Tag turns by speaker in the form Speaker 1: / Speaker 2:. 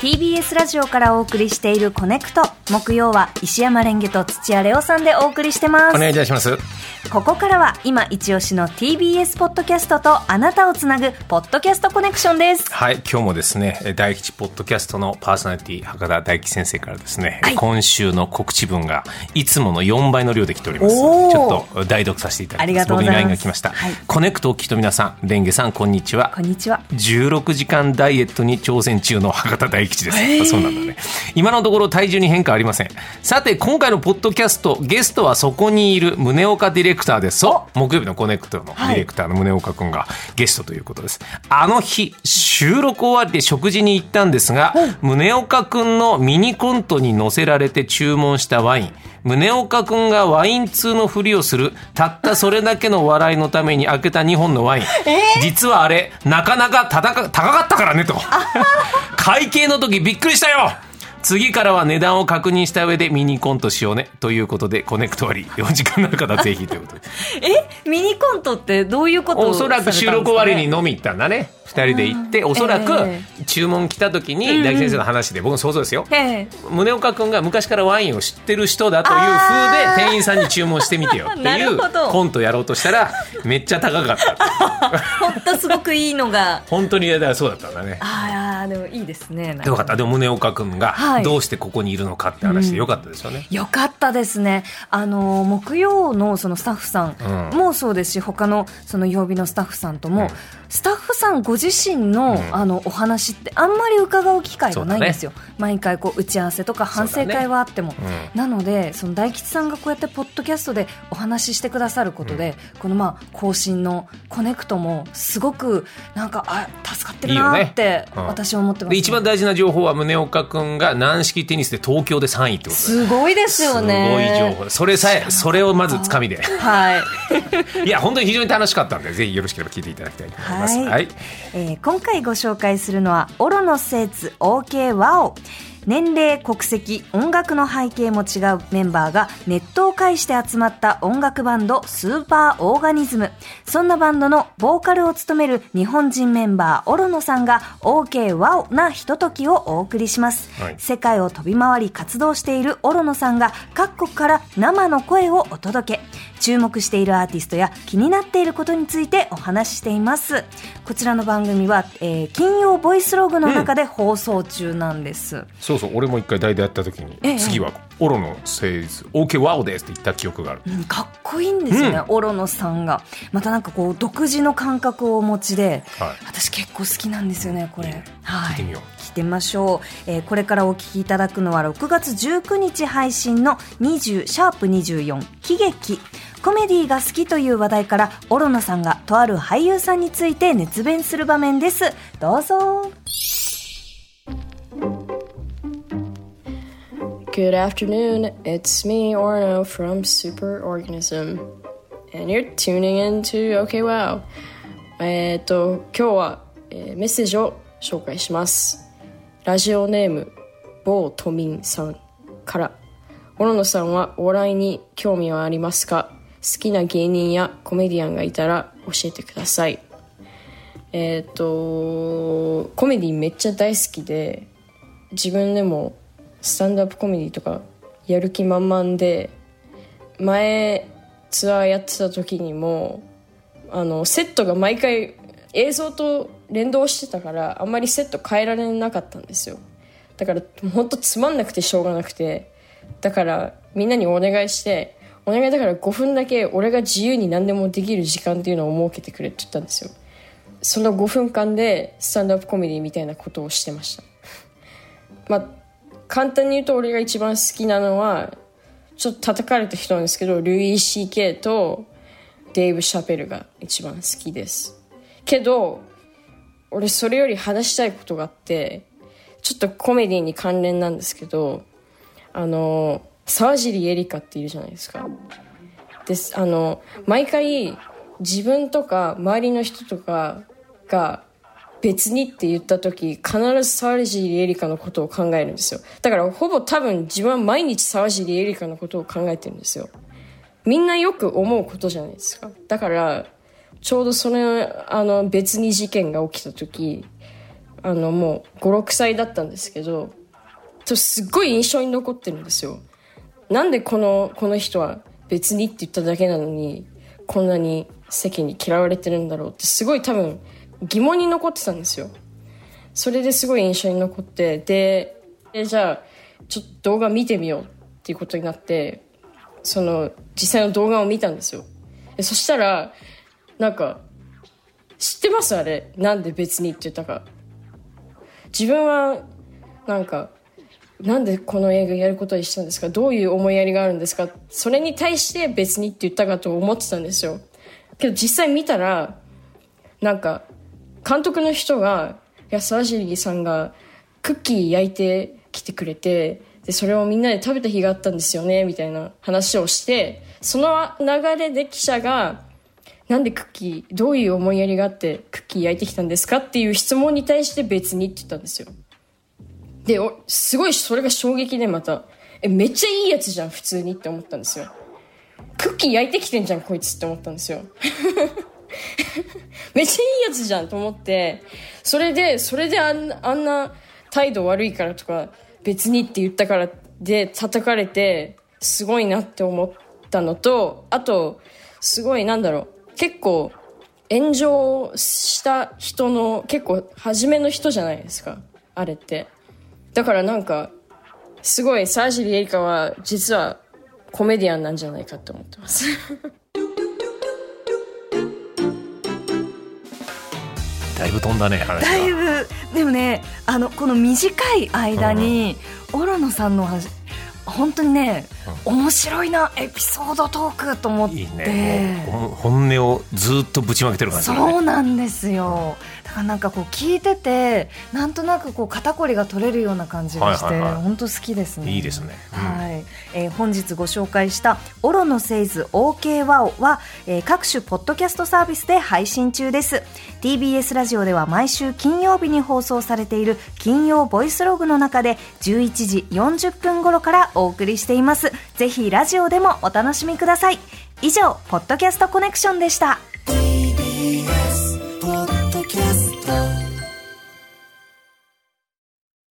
Speaker 1: TBS ラジオからお送りしているコネクト。木曜は石山蓮華と土屋礼央さんでお送りしてます。
Speaker 2: お願いいたします。
Speaker 1: ここからは今一押しの TBS ポッドキャストとあなたをつなぐポッドキャストコネクションです。
Speaker 2: はい今日もですね大吉ポッドキャストのパーソナリティ博多大吉先生からですね、
Speaker 1: はい。
Speaker 2: 今週の告知文がいつもの4倍の量で来ております。ちょっと代読させていただきます。
Speaker 1: ありがとうございます。
Speaker 2: 僕に LINE が来ました、
Speaker 1: はい。
Speaker 2: コネクトをお聞きの皆さん蓮華さんこんにちは。
Speaker 1: こんにちは。
Speaker 2: 16時間ダイエットに挑戦中の博多大吉です。あそうなんだね。今のところ体重に変化ありません。さて、今回のポッドキャスト、ゲストはそこにいる宗岡ディレクターです。そう木曜日のコネクトのディレクターの宗岡くんがゲストということです。あの日、収録終わりで食事に行ったんですが、宗岡くんのミニコントに載せられて注文したワイン、宗岡くんがワイン通のふりをする、たったそれだけの笑いのために開けた2本のワイン。実はあれ、なかなか高かったからねと。会計の時びっくりしたよ次からは値段を確認した上でミニコントしようね。ということで、コネクト割り、4時間の方ぜひということで。
Speaker 1: え？ミニコントってどういうこと？を
Speaker 2: おそらく収録終わりに飲み行ったんだね。二人で行って、おそらく
Speaker 1: え
Speaker 2: 注文来た時に、大吉先生の話で、僕の想像ですよ。
Speaker 1: ええ。
Speaker 2: 宗岡君が昔からワインを知ってる人だという風で店員さんに注文してみてよって
Speaker 1: ないる
Speaker 2: うコントやろうとしたらめっちゃ高かった。
Speaker 1: ほんとすごくいいのが。
Speaker 2: 本当にだからそうだったんだね。
Speaker 1: ああでもいいですね
Speaker 2: よかった。でも宗岡君が
Speaker 1: はい。
Speaker 2: どうしてここにいるのかって話でよかったですよね、
Speaker 1: よかったですね。あの、木曜のそのスタッフさん
Speaker 2: うん。
Speaker 1: もそうですし、他のその曜日のスタッフさんとも、
Speaker 2: うん。
Speaker 1: スタッフさんご自身の、
Speaker 2: ん。
Speaker 1: あの、お話ってあんまり伺う機会がないんですよ。
Speaker 2: そ
Speaker 1: 毎回こう、打ち合わせとか反省会はあっても。
Speaker 2: うん。
Speaker 1: なので、その大吉さんがこうやってポッドキャストでお話ししてくださることで、このまあ、更新のコネクトもすごく、なんか、あ、助かってるなーって、
Speaker 2: うん
Speaker 1: 私は思ってます、
Speaker 2: で一番大事な情報は宗岡君が軟式テニスで東京で3位ってことです
Speaker 1: すごいですよね。
Speaker 2: すごい情報。それさえそれをまずつかみで。
Speaker 1: はい。
Speaker 2: いや本当に非常に楽しかったんでぜひよろしければ聞いていただきたいと思います。
Speaker 1: はい。
Speaker 2: はい。
Speaker 1: えー今回ご紹介するのはオロノスーツ OK ワオ年齢国籍音楽の背景も違うメンバーがネットを介して集まった音楽バンドスーパーオーガニズム。そんなバンドのボーカルを務める日本人メンバーオロノさんが OK ワオなひとときをお送りします、
Speaker 2: はい。
Speaker 1: 世界を飛び回り活動しているオロノさんが各国から生の声をお届け。注目しているアーティストや気になっていることについてお話ししています。こちらの番組は、えー金曜ボイスログの中で放送中なんです、
Speaker 2: そうそう俺も一回代打やった時に、
Speaker 1: ええ。
Speaker 2: 次は「オロのセイズ OK ワオです」って言った記憶がある。
Speaker 1: うんかっこいいんですよね、オロノさんが。またなんかこう独自の感覚をお持ちで、
Speaker 2: はい。
Speaker 1: 私結構好きなんですよねこれ、はい。
Speaker 2: 聞いてみよう。
Speaker 1: 聞いてみましょう、えーこれからお聞きいただくのは6月19日配信の20シャープ24喜劇。コメディが好きという話題からオロノさんがとある俳優さんについて熱弁する場面です。どうぞ
Speaker 3: Good afternoon, it's me, Orno from Superorganism. And you're tuning into OK Wow. えっと、今日は、えーメッセージを紹介します。ラジオネーム、某都民さんから。オロノさんはお笑いに興味はありますか？好きな芸人やコメディアンがいたら教えてください。えっ、と、コメディめっちゃ大好きで、自分でもスタンドアップコメディとかやる気満々で前ツアーやってた時にもあのセットが毎回映像と連動してたからあんまりセット変えられなかったんですよ。だから本当つまんなくてしょうがなくてだからみんなにお願いしてお願いだから5分だけ俺が自由に何でもできる時間っていうのを設けてくれって言ったんですよ。その5分間でスタンドアップコメディみたいなことをしてました。まあ簡単に言うと俺が一番好きなのはちょっと叩かれた人なんですけどルイー・ CK とデイブ・シャペルが一番好きです。けど俺それより話したいことがあってちょっとコメディに関連なんですけどあの沢尻エリカっているじゃないですか。ですあの毎回自分とか周りの人とかが別にって言った時必ず沢尻エリカのことを考えるんですよ。だからほぼ多分自分は毎日沢尻エリカのことを考えてるんですよ。みんなよく思うことじゃないですか。だからちょうどそのあの別に事件が起きた時あのもう56歳だったんですけどすっごい印象に残ってるんですよ。なんでこのこの人は別にって言っただけなのにこんなに世間に嫌われてるんだろうってすごい多分疑問に残ってたんですよ。それですごい印象に残ってででじゃあちょっと動画見てみようっていうことになってその実際の動画を見たんですよ。そしたらなんか知ってます？あれなんで別にって言ったか。自分はなんかなんでこの映画やることにしたんですか？どういう思いやりがあるんですか？それに対して別にって言ったかと思ってたんですよ。けど実際見たらなんか監督の人が安田尻さんがクッキー焼いてきてくれてでそれをみんなで食べた日があったんですよねみたいな話をしてその流れで記者がなんでクッキーどういう思いやりがあってクッキー焼いてきたんですか？っていう質問に対して別にって言ったんですよで、すごいそれが衝撃でまた、え、めっちゃいいやつじゃん、普通にって思ったんですよ。クッキー焼いてきてんじゃん、こいつって思ったんですよ。めっちゃいいやつじゃんと思って、それで、それであんあんな態度悪いからとか、別にって言ったからで叩かれて、すごいなって思ったのと、あと、すごいなんだろう、結構、炎上した人の、結構、初めの人じゃないですか。あれって。だからなんか、すごい、サージリエリカは、実は、コメディアンなんじゃないかって思ってます。
Speaker 2: ぶ飛んだね話
Speaker 1: だいぶ。でもねあのこの短い間に、うん、オロノさんの話本当にね、うん、面白いなエピソードトークと思って。いい、ね、
Speaker 2: 本音をずっとぶちまけてる感じ、
Speaker 1: ね、そうなんですよ、だからなんかこう聞いててなんとなくこう肩こりが取れるような感じがして、はいはいはい、本当好きですね。
Speaker 2: いいですね、
Speaker 1: うん、はい。えー、本日ご紹介した「オロのセイズ OK ワオは」えー、各種ポッドキャストサービスで配信中です。TBS ラジオでは毎週金曜日に放送されている金曜ボイスログの中で11時40分頃からお送りしていますぜひラジオでもお楽しみください。以上ポッドキャストコネクションでした。TBS